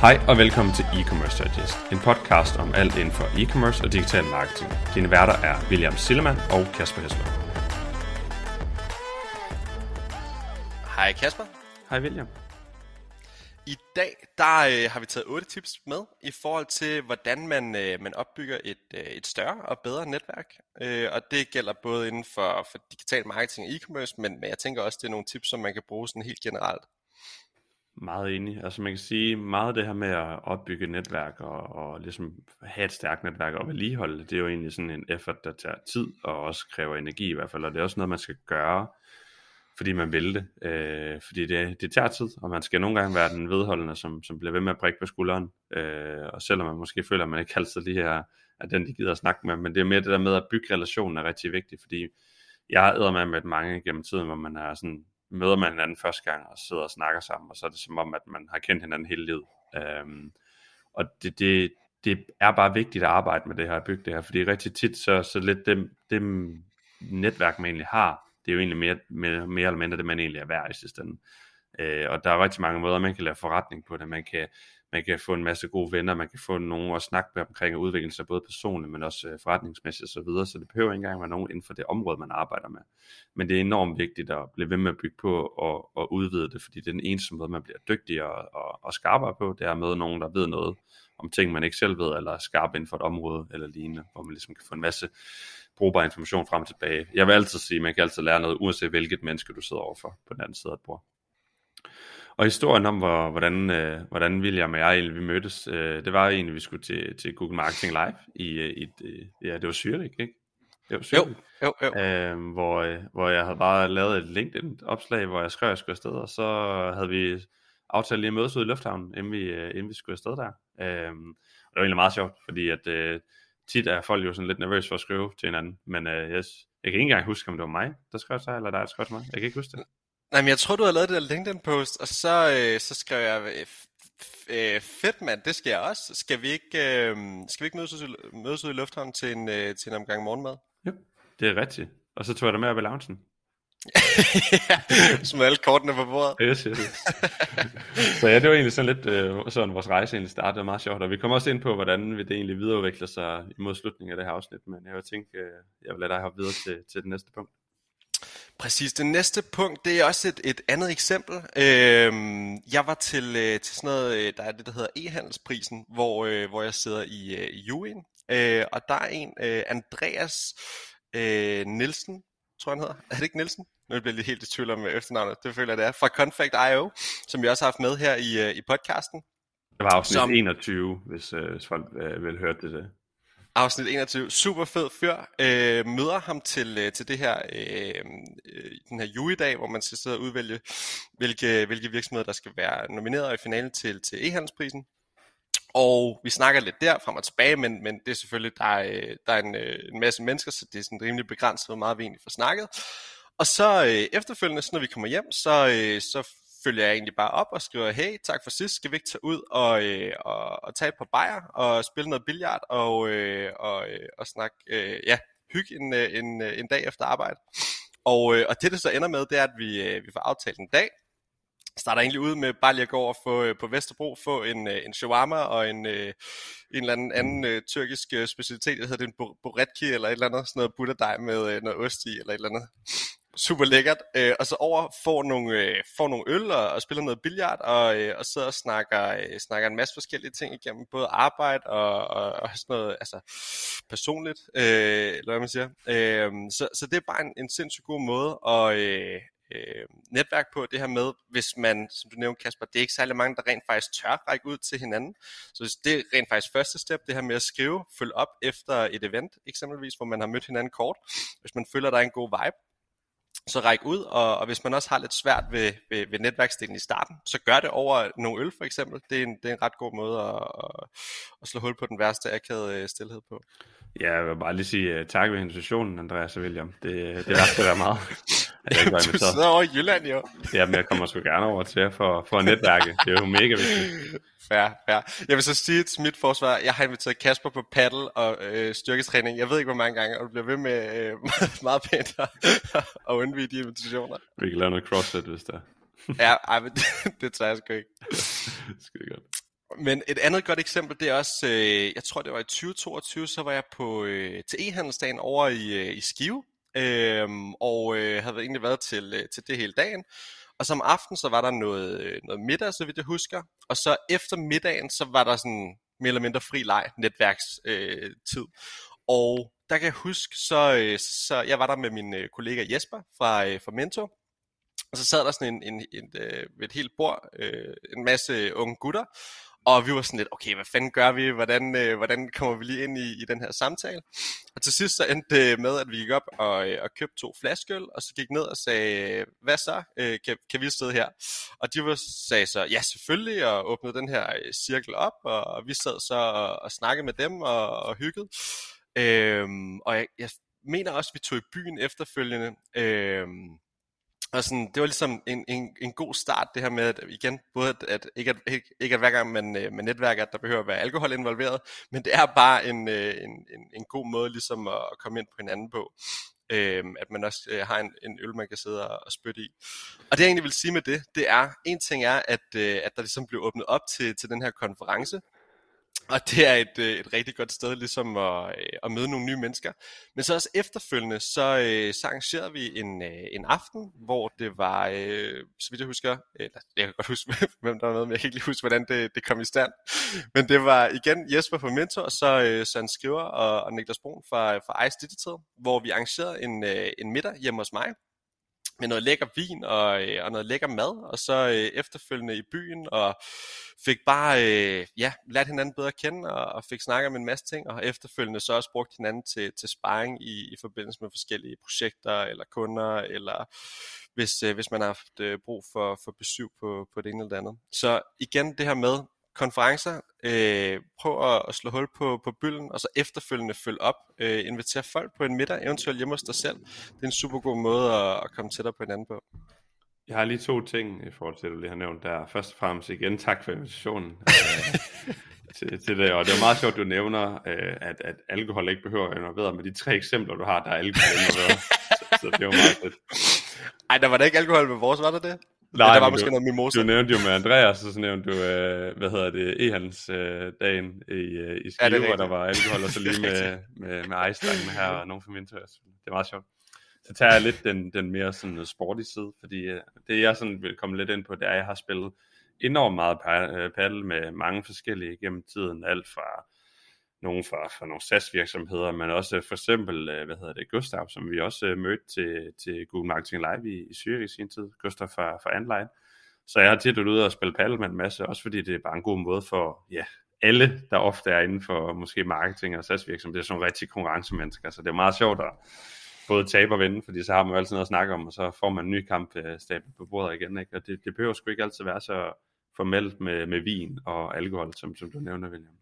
Hej og velkommen til E-Commerce Digest, en podcast om alt inden for e-commerce og digital marketing. Dine værter er William Sillemann og Kasper Hesler. Hej Kasper. Hej William. I dag der øh, har vi taget otte tips med i forhold til, hvordan man, øh, man opbygger et, øh, et større og bedre netværk. Øh, og det gælder både inden for, for digital marketing og e-commerce, men, men jeg tænker også, det er nogle tips, som man kan bruge sådan helt generelt. Meget enig. Altså man kan sige, meget det her med at opbygge netværk og, og ligesom have et stærkt netværk og vedligeholde det, er jo egentlig sådan en effort, der tager tid og også kræver energi i hvert fald. Og det er også noget, man skal gøre, fordi man vil det. Øh, fordi det, det tager tid, og man skal nogle gange være den vedholdende, som, som bliver ved med at prikke på skulderen. Øh, og selvom man måske føler, at man ikke altid lige er, er den, de gider at snakke med. Men det er mere det der med at bygge relationen er rigtig vigtigt, fordi jeg har med med mange gennem tiden, hvor man er sådan, møder man hinanden første gang og sidder og snakker sammen, og så er det som om, at man har kendt hinanden hele livet. Øhm, og det, det, det er bare vigtigt at arbejde med det her, at bygge det her, fordi rigtig tit, så, så lidt det, det netværk, man egentlig har, det er jo egentlig mere, mere, mere eller mindre det, man egentlig er værd i sidste ende. Øh, og der er rigtig mange måder, man kan lave forretning på det. Man kan, man kan få en masse gode venner, man kan få nogen at snakke med omkring at udvikle sig både personligt, men også øh, forretningsmæssigt osv., så, videre. så det behøver ikke engang være nogen inden for det område, man arbejder med. Men det er enormt vigtigt at blive ved med at bygge på og, og udvide det, fordi det er den eneste måde, man bliver dygtigere og, og, og skarpere på, det er med nogen, der ved noget om ting, man ikke selv ved, eller er skarp inden for et område eller lignende, hvor man ligesom kan få en masse brugbar information frem og tilbage. Jeg vil altid sige, at man kan altid lære noget, uanset hvilket menneske du sidder overfor på den anden side af et bord. Og historien om, hvor, hvordan, øh, hvordan William og jeg egentlig vi mødtes, øh, det var egentlig, vi skulle til, til Google Marketing Live i, øh, i, i ja, det var Zürich, ikke? Det var Zürich. Jo, jo, jo. Øh, hvor, øh, hvor jeg havde bare lavet et LinkedIn-opslag, hvor jeg skrev, at jeg skulle afsted, og så havde vi aftalt lige at mødes ud i lufthavnen, inden vi, øh, inden vi skulle afsted der. Øh, og det var egentlig meget sjovt, fordi at øh, tit er folk jo sådan lidt nervøse for at skrive til hinanden, men øh, yes, jeg kan ikke engang huske, om det var mig, der skrev til eller der, der skrev til mig. Jeg kan ikke huske det. Nej, men jeg tror, du har lavet det der LinkedIn-post, og så, øh, så skrev jeg, øh, øh, fedt mand, det skal jeg også. Skal vi ikke, øh, skal vi ikke mødes, mødes ud i lufthavnen til en, øh, til en omgang morgenmad? Jo, det er rigtigt. Og så tog jeg dig med op i loungen. ja, smid alle kortene på bordet. Yes, yes, yes. så ja, det var egentlig sådan lidt øh, sådan vores rejse egentlig startede meget sjovt, og vi kommer også ind på, hvordan det egentlig videreudvikler sig imod slutningen af det her afsnit, men jeg vil tænke, øh, jeg vil lade dig hoppe videre til, til det næste punkt. Præcis. Det næste punkt, det er også et, et andet eksempel. Øhm, jeg var til, øh, til sådan noget, øh, der er det, der hedder e-handelsprisen, hvor, øh, hvor jeg sidder i, øh, i. Øh, og der er en, øh, Andreas øh, Nielsen, tror jeg han hedder. Er det ikke Nielsen? Nu bliver jeg lidt helt i tvivl om efternavnet. Det føler jeg, det er. Fra Confect.io, som vi også har haft med her i, øh, i podcasten. Det var afsnit som... 21, hvis, øh, hvis folk øh, vil høre det. Afsnit 21. Super fed fyr. Øh, møder ham til, øh, til det her, øh, øh den her juledag, hvor man skal sidde og udvælge, hvilke, hvilke virksomheder, der skal være nomineret i finalen til, til e-handelsprisen. Og vi snakker lidt der frem og tilbage, men, men det er selvfølgelig, der er, øh, der er en, øh, en masse mennesker, så det er sådan rimelig begrænset, hvor meget vi egentlig får snakket. Og så øh, efterfølgende, så når vi kommer hjem, så, øh, så følger jeg egentlig bare op og skriver, hey, tak for sidst, skal vi ikke tage ud og, øh, og, og tage et par bajer og spille noget billard og, øh, og, øh, og snakke, øh, ja, hygge en, øh, en, øh, en dag efter arbejde. Og, øh, og det, det så ender med, det er, at vi, øh, vi får aftalt en dag, starter egentlig ud med bare lige at gå over få, øh, på Vesterbro, få en, øh, en shawarma og en, en eller anden, anden uh, tyrkisk specialitet, der hedder det en buretki eller et eller andet, sådan noget butterdej med noget ost i, eller et eller andet super lækkert. Øh, og så over får nogle, øh, får nogle øl og, og spiller noget billard og, øh, og sidder og snakker, øh, snakker en masse forskellige ting igennem både arbejde og, og, og sådan noget altså personligt, øh, eller hvad man siger. Øh, så, så det er bare en, en sindssygt god måde at øh, øh, netværk på det her med, hvis man, som du nævnte Kasper, det er ikke særlig mange, der rent faktisk tør række ud til hinanden. Så det er rent faktisk første step, det her med at skrive, følge op efter et event eksempelvis, hvor man har mødt hinanden kort. Hvis man føler, der er en god vibe, så ræk ud, og, og hvis man også har lidt svært ved, ved, ved netværksdelen i starten, så gør det over nogle øl for eksempel. Det er en, det er en ret god måde at, at, at slå hul på den værste akavede øh, stillhed på. Ja, jeg vil bare lige sige uh, tak ved invitationen, Andreas og William. Det, det er ret være meget. Jeg ikke du sidder over i Jylland, jo. ja, men jeg kommer sgu gerne over til jer for, for at netværke. Det er jo mega vigtigt. Fair, fair. Jeg vil så sige til mit forsvar, jeg har inviteret Kasper på paddle og øh, styrketræning. Jeg ved ikke, hvor mange gange, og du bliver ved med øh, meget pænt at undvige de invitationer. Vi kan lave noget crossfit, hvis der Ja, ej, men det, det tager jeg sgu ikke. Skide godt. Men et andet godt eksempel, det er også, øh, jeg tror det var i 2022, så var jeg på øh, til e-handelsdagen over i, øh, i Skive, øh, og øh, havde egentlig været til, øh, til det hele dagen. Og som aften, så var der noget, øh, noget middag, så vidt jeg husker. Og så efter middagen, så var der sådan mere eller mindre fri leg, netværkstid. Øh, tid. og der kan jeg huske, så, øh, så jeg var der med min øh, kollega Jesper fra, øh, fra Mento, og så sad der sådan en, en, en, øh, et helt bord, øh, en masse unge gutter, og vi var sådan lidt, okay, hvad fanden gør vi? Hvordan, øh, hvordan kommer vi lige ind i, i den her samtale? Og til sidst så endte det med, at vi gik op og, øh, og købte to flaskeøl, og så gik ned og sagde, hvad så? Øh, kan, kan vi sidde her? Og de var, sagde så, ja selvfølgelig, og åbnede den her øh, cirkel op, og, og vi sad så og, og snakkede med dem og, og hyggede. Øhm, og jeg, jeg mener også, at vi tog i byen efterfølgende. Øhm, og sådan, det var ligesom en, en, en god start, det her med, at igen, både at, at ikke, at, ikke, ikke at hver gang man, øh, man netværker, at der behøver at være alkohol involveret, men det er bare en, øh, en, en, en god måde ligesom at, at komme ind på hinanden på. Øhm, at man også øh, har en, en øl, man kan sidde og, og spytte i. Og det jeg egentlig vil sige med det, det er, en ting er, at, øh, at der ligesom blev åbnet op til, til den her konference, og det er et, øh, et rigtig godt sted ligesom at, øh, at møde nogle nye mennesker. Men så også efterfølgende, så, øh, så arrangerede vi en, en aften, hvor det var, så vidt jeg husker, eller jeg kan godt huske, hvem der var med, men jeg kan ikke lige huske, hvordan det, det kom i stand. Men det var igen Jesper fra Mentor, og så Søren Skriver og, og Niklas Brun fra, fra Ice Digital, hvor vi arrangerede en, en middag hjemme hos mig, med noget lækker vin og, øh, og noget lækker mad, og så øh, efterfølgende i byen, og fik bare øh, ja, lært hinanden bedre at kende, og, og fik snakket om en masse ting, og efterfølgende så også brugt hinanden til, til sparring i, i forbindelse med forskellige projekter, eller kunder, eller hvis, øh, hvis man har haft øh, brug for, for besøg på, på det ene eller det andet. Så igen det her med, konferencer, øh, prøv at, at slå hul på, på bylden, og så efterfølgende følge op, øh, invitere folk på en middag, eventuelt hjemme hos dig selv. Det er en super god måde at, at komme tættere på hinanden på. Jeg har lige to ting i forhold til, at du lige har nævnt der. Først og fremmest igen, tak for invitationen øh, til, til det. Og det er meget sjovt, du nævner, øh, at, at alkohol ikke behøver at være involveret med de tre eksempler, du har, der er alkohol involveret. så, så det jo meget fedt. Ej, der var der ikke alkohol med vores, var der det? Nej, der var måske du, noget mimosa. Du nævnte jo med Andreas, og så nævnte du, øh, hvad hedder det, e-handelsdagen øh, i, øh, i Skive, ja, hvor der var alkohol, og så lige med, med, med ice her, og nogen fra Mintos. Det er meget sjovt. Så tager jeg lidt den, den mere sådan sporty side, fordi øh, det jeg sådan vil komme lidt ind på, det er, at jeg har spillet enormt meget øh, paddle med mange forskellige gennem tiden, alt fra nogen fra, fra nogle SAS-virksomheder, men også for eksempel, øh, hvad hedder det, Gustav, som vi også øh, mødte til, til Google Marketing Live i, i Zürich i sin tid, Gustav fra, fra Anline. Så jeg har tit været ude og spille paddle med en masse, også fordi det er bare en god måde for ja, alle, der ofte er inden for måske marketing og SAS-virksomheder, det er sådan nogle rigtig konkurrencemennesker, så det er meget sjovt at både tabe og vinde, fordi så har man jo altid noget at snakke om, og så får man en ny kamp øh, stablet på bordet igen, ikke? og det, det behøver sgu ikke altid være så formelt med, med vin og alkohol, som, som du nævner, William.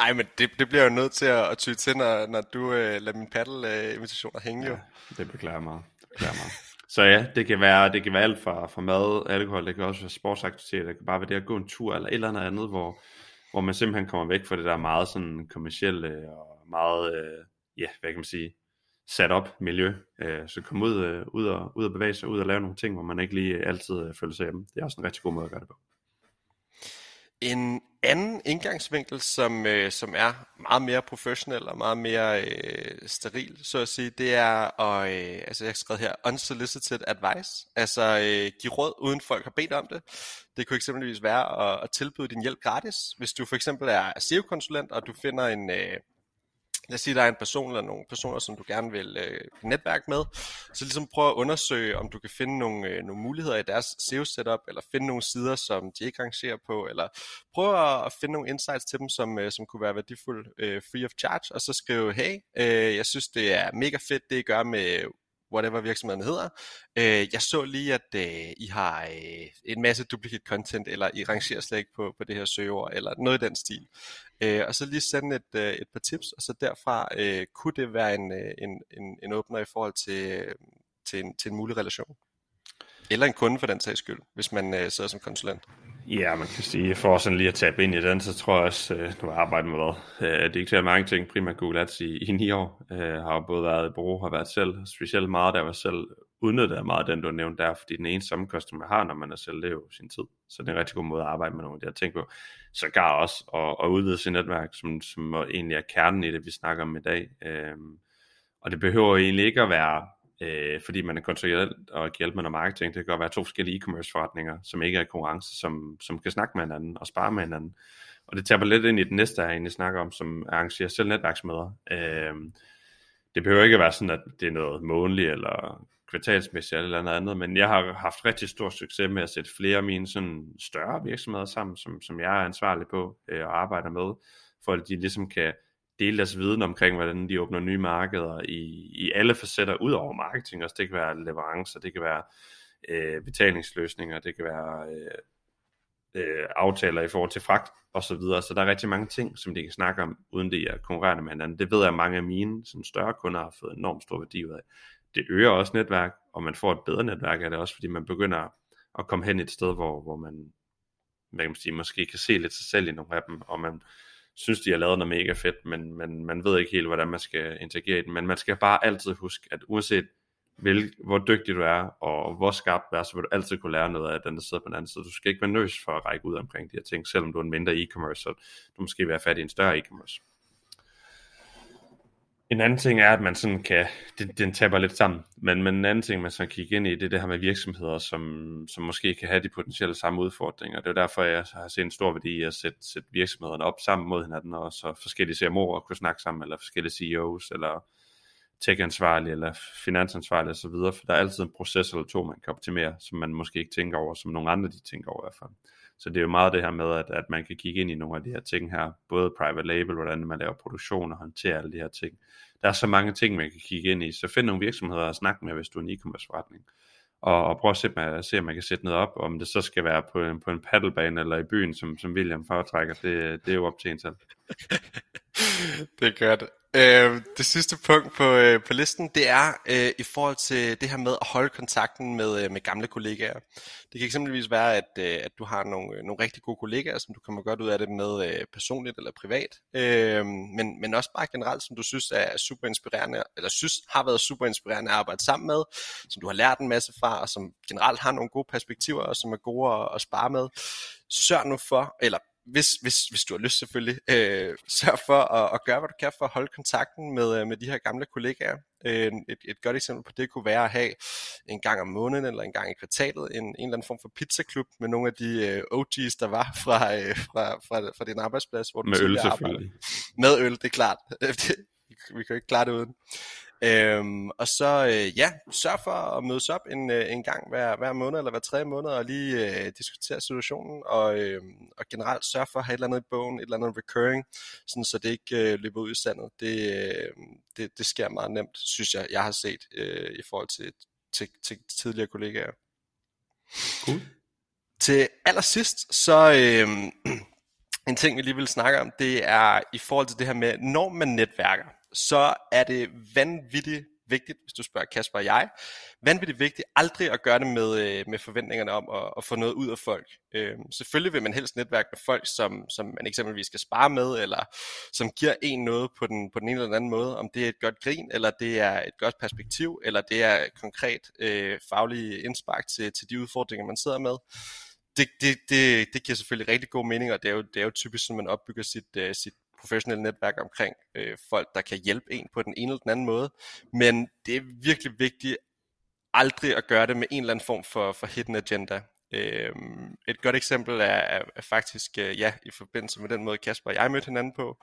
Ej, men det, det bliver jo nødt til at, at ty til, når, når du øh, lader min paddle-invitationer øh, hænge ja, jo. det beklager meget. Det beklager meget. Så ja, det kan være, det kan være alt fra, fra mad, alkohol, det kan også være sportsaktiviteter, det kan bare være det at gå en tur eller et eller andet andet, hvor, hvor man simpelthen kommer væk fra det der meget sådan kommercielle og meget, øh, ja, hvad kan man sige, sat op miljø. Øh, så komme ud, øh, ud, og, ud og bevæge sig, ud og lave nogle ting, hvor man ikke lige altid øh, føler sig hjemme. Det er også en rigtig god måde at gøre det på. En anden indgangsvinkel, som, øh, som er meget mere professionel og meget mere øh, steril, så at sige, det er, at, øh, altså jeg har skrevet her, unsolicited advice, altså øh, give råd, uden folk har bedt om det. Det kunne eksempelvis være at, at tilbyde din hjælp gratis. Hvis du for eksempel er SEO-konsulent, og du finder en, øh, lad os sige, der er en person eller nogle personer, som du gerne vil øh, netværke med, så ligesom prøv at undersøge, om du kan finde nogle, øh, nogle muligheder i deres SEO-setup, eller finde nogle sider, som de ikke rangerer på, eller prøv at finde nogle insights til dem, som, øh, som kunne være værdifulde øh, free of charge, og så skrive, hey, øh, jeg synes, det er mega fedt, det I gør med whatever virksomheden hedder. Øh, jeg så lige, at øh, I har øh, en masse duplicate content, eller I rangerer slet ikke på, på det her søgeord, eller noget i den stil. Øh, og så lige sende et, øh, et par tips, og så derfra øh, kunne det være en, øh, en, en, en åbner i forhold til, øh, til, en, til en mulig relation. Eller en kunde for den sags skyld, hvis man øh, sidder som konsulent. Ja, man kan sige, for sådan lige at tabe ind i den, så tror jeg også, øh, nu har jeg arbejdet med hvad, øh, så mange marketing, primært Google Ads i, i ni år, øh, har både været i bureau, har været selv, specielt meget, der var selv udnyttet af meget den, du har nævnt der, fordi den eneste omkostning, man har, når man er selv, det er jo sin tid. Så det er en rigtig god måde at arbejde med nogle af de her ting på. Så gar også at, at udvide sit netværk, som, som egentlig er kernen i det, vi snakker om i dag. Øhm, og det behøver egentlig ikke at være, øh, fordi man er konsulent og hjælpe med noget marketing. Det kan godt være to forskellige e-commerce forretninger, som ikke er konkurrence, som, som kan snakke med hinanden og spare med hinanden. Og det taber lidt ind i det næste, jeg egentlig snakker om, som arrangerer selv netværksmøder. Øh, det behøver ikke at være sådan, at det er noget månedligt eller kvartalsmæssigt eller noget andet, men jeg har haft rigtig stor succes med at sætte flere af mine sådan større virksomheder sammen, som, som jeg er ansvarlig på øh, og arbejder med, for at de ligesom kan dele deres viden omkring, hvordan de åbner nye markeder i, i alle facetter, ud over marketing også. Det kan være leverancer, det kan være øh, betalingsløsninger, det kan være øh, øh, aftaler i forhold til fragt og så videre. Så der er rigtig mange ting, som de kan snakke om, uden de er konkurrerende med hinanden. Det ved jeg, at mange af mine sådan større kunder har fået enormt stor værdi ud af. Det øger også netværk, og man får et bedre netværk af det også, fordi man begynder at komme hen et sted, hvor, hvor man, hvad kan man sige, måske kan se lidt sig selv i nogle af dem, og man synes, de har lavet noget mega fedt, men, men man ved ikke helt, hvordan man skal interagere i den. Men man skal bare altid huske, at uanset hvil, hvor dygtig du er, og hvor skarp du er, så vil du altid kunne lære noget af den, der sidder på den anden side. Du skal ikke være nøs for at række ud omkring de her ting, selvom du er en mindre e-commerce, så du måske være fat i en større e-commerce. En anden ting er, at man sådan kan, det, den taber lidt sammen, men, men en anden ting, man så kigge ind i, det er det her med virksomheder, som, som måske kan have de potentielle samme udfordringer. Det er derfor, jeg har set en stor værdi i at sætte, sætte virksomhederne op sammen mod hinanden, og så forskellige CMO'er kunne snakke sammen, eller forskellige CEOs, eller tech-ansvarlig eller finansansvarlig osv., for der er altid en proces eller to, man kan optimere, som man måske ikke tænker over, som nogle andre de tænker over i hvert fald. Så det er jo meget det her med, at, at man kan kigge ind i nogle af de her ting her, både private label, hvordan man laver produktion og håndterer alle de her ting. Der er så mange ting, man kan kigge ind i, så find nogle virksomheder at snakke med, hvis du er en e-commerce forretning. Og, og prøv at se, at se, om man kan sætte noget op, om det så skal være på en, på en paddlebane eller i byen, som, som William foretrækker, det, det er jo op til en selv. det er godt. Øh, det sidste punkt på, øh, på listen, det er øh, i forhold til det her med at holde kontakten med, øh, med gamle kollegaer. Det kan eksempelvis være, at, øh, at du har nogle, øh, nogle rigtig gode kollegaer, som du kommer godt ud af det med øh, personligt eller privat, øh, men, men også bare generelt, som du synes er super inspirerende, eller synes har været super inspirerende at arbejde sammen med, som du har lært en masse fra, og som generelt har nogle gode perspektiver, og som er gode at, at spare med. Sørg nu for, eller hvis, hvis, hvis du har lyst selvfølgelig, øh, sørg for at, at gøre, hvad du kan for at holde kontakten med, øh, med de her gamle kollegaer. Øh, et, et godt eksempel på det kunne være at have en gang om måneden eller en gang i kvartalet en, en eller anden form for pizzaklub med nogle af de øh, OG's, der var fra, øh, fra, fra, fra din arbejdsplads. Hvor du med øl selvfølgelig. Med øl, det er klart. vi kan jo ikke klare det uden. Øhm, og så øh, ja, sørg for at mødes op en, øh, en gang hver, hver måned eller hver tredje måned og lige øh, diskutere situationen og, øh, og generelt sørg for at have et eller andet i bogen, et eller andet recurring, sådan så det ikke øh, løber ud i sandet. Det, øh, det, det sker meget nemt, synes jeg, jeg har set øh, i forhold til, til, til tidligere kollegaer. Cool. Til allersidst, så øh, en ting, vi lige vil snakke om, det er i forhold til det her med, når man netværker, så er det vanvittigt vigtigt, hvis du spørger Kasper og jeg, vanvittigt vigtigt aldrig at gøre det med, øh, med forventningerne om at, at få noget ud af folk. Øhm, selvfølgelig vil man helst netværke med folk, som, som man eksempelvis skal spare med, eller som giver en noget på den, på den ene eller anden måde, om det er et godt grin, eller det er et godt perspektiv, eller det er konkret øh, faglige indspark til, til de udfordringer, man sidder med det, det, det, det giver selvfølgelig rigtig god mening, og det er jo, det er jo typisk, som man opbygger sit, uh, sit professionelle netværk omkring øh, folk, der kan hjælpe en på den ene eller den anden måde. Men det er virkelig vigtigt aldrig at gøre det med en eller anden form for, for hidden agenda. Øh, et godt eksempel er, er, er faktisk, øh, ja, i forbindelse med den måde Kasper og jeg mødte hinanden på.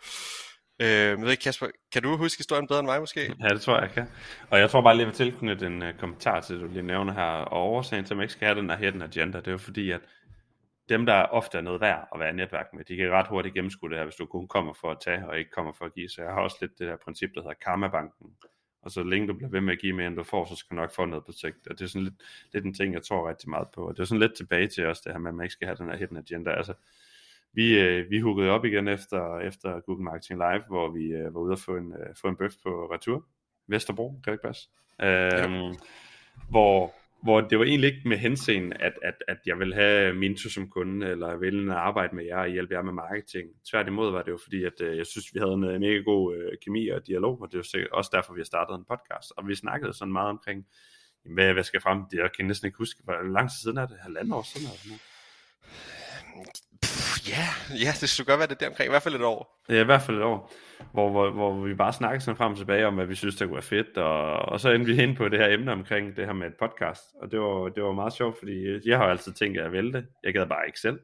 Øh, jeg ved ikke, Kasper, kan du huske historien bedre end mig måske? Ja, det tror jeg, jeg kan. Og jeg tror bare lige, at jeg vil tilknytte en uh, kommentar til, du lige nævner her. Og årsagen til, at man ikke skal have den her hidden agenda, det er jo fordi, at dem, der ofte er noget værd at være netværk med, de kan ret hurtigt gennemskue det her, hvis du kun kommer for at tage, og ikke kommer for at give. Så jeg har også lidt det der princip, der hedder karma-banken. Og så længe du bliver ved med at give mere, end du får, så skal du nok få noget på sigt. Og det er sådan lidt, er den ting, jeg tror rigtig meget på. Og det er sådan lidt tilbage til os, det her med, at man ikke skal have den her hidden agenda. Altså, vi, øh, vi huggede op igen efter, efter Google Marketing Live, hvor vi øh, var ude og få en, øh, få en bøf på retur. Vesterbro, kan det ikke passe? Øh, ja. Hvor hvor det var egentlig ikke med hensyn, at, at, at jeg vil have Minto som kunde, eller jeg ville arbejde med jer og hjælpe jer med marketing. Tværtimod var det jo fordi, at øh, jeg synes, vi havde en øh, mega god øh, kemi og dialog, og det var også derfor, vi har startet en podcast. Og vi snakkede sådan meget omkring, hvad, hvad skal frem? Jeg kan næsten ikke huske, hvor lang tid siden er det? Halvandet år siden? Eller sådan noget? Ja, ja, det skulle godt være det der omkring, i hvert fald et år. Ja, i hvert fald et år, hvor, hvor, hvor vi bare snakkede sådan frem og tilbage om, hvad vi synes, der kunne være fedt, og, og så endte vi hen på det her emne omkring det her med et podcast, og det var, det var meget sjovt, fordi jeg har jo altid tænkt, at jeg ville det, jeg gad bare ikke selv,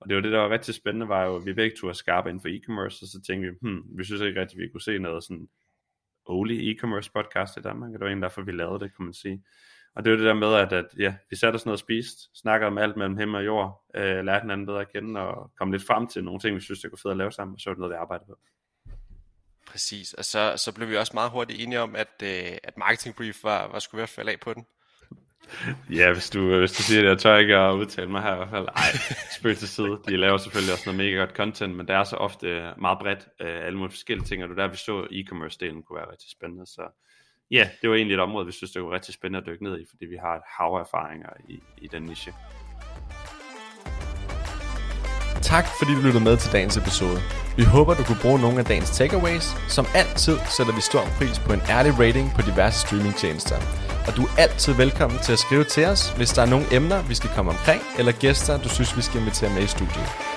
og det var det, der var rigtig spændende, var jo, at vi begge to er skarpe inden for e-commerce, og så tænkte vi, hmm, vi synes ikke rigtig, at vi kunne se noget sådan only e-commerce podcast i Danmark, og det var egentlig derfor, vi lavede det, kan man sige. Og det var det der med, at, at ja, vi satte os ned og spiste, snakkede om alt mellem himmel og jord, øh, lærte hinanden bedre at kende, og kom lidt frem til nogle ting, vi synes, det kunne fedt at lave sammen, og så var det noget, vi arbejdede på. Præcis, og så, så blev vi også meget hurtigt enige om, at, øh, at marketing brief var, var skulle være falde af på den. Ja, hvis du, hvis du siger det, jeg tør ikke at udtale mig her i hvert fald. Ej, spøg til side. De laver selvfølgelig også noget mega godt content, men det er så ofte meget bredt, øh, alle mulige forskellige ting, og det er der, vi så e-commerce-delen kunne være rigtig spændende. Så ja, det var egentlig et område, vi synes, det var rigtig spændende at dykke ned i, fordi vi har et hav af erfaringer i, i den niche. Tak fordi du lyttede med til dagens episode. Vi håber, du kunne bruge nogle af dagens takeaways. Som altid sætter vi stor pris på en ærlig rating på diverse streamingtjenester. Og du er altid velkommen til at skrive til os, hvis der er nogle emner, vi skal komme omkring, eller gæster, du synes, vi skal invitere med i studiet.